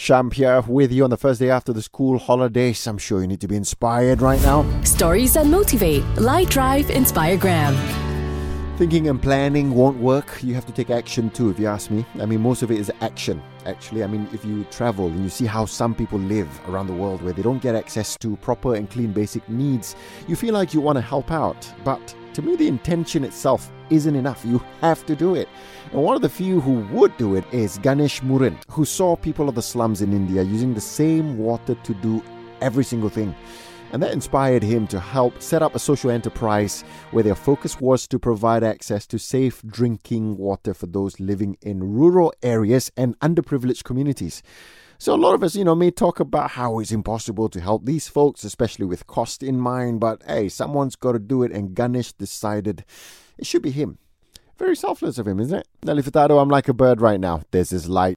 Shamp here with you on the first day after the school holidays. I'm sure you need to be inspired right now. Stories that motivate. Light Drive Inspiregram. Thinking and planning won't work. You have to take action too, if you ask me. I mean, most of it is action, actually. I mean, if you travel and you see how some people live around the world where they don't get access to proper and clean basic needs, you feel like you want to help out. But to me, the intention itself isn't enough. You have to do it. And one of the few who would do it is Ganesh Muran, who saw people of the slums in India using the same water to do every single thing. And that inspired him to help set up a social enterprise where their focus was to provide access to safe drinking water for those living in rural areas and underprivileged communities. So a lot of us, you know, may talk about how it's impossible to help these folks, especially with cost in mind, but hey, someone's got to do it and Ganesh decided it should be him. Very selfless of him, isn't it? Nelly Furtado, I'm like a bird right now. There's This light.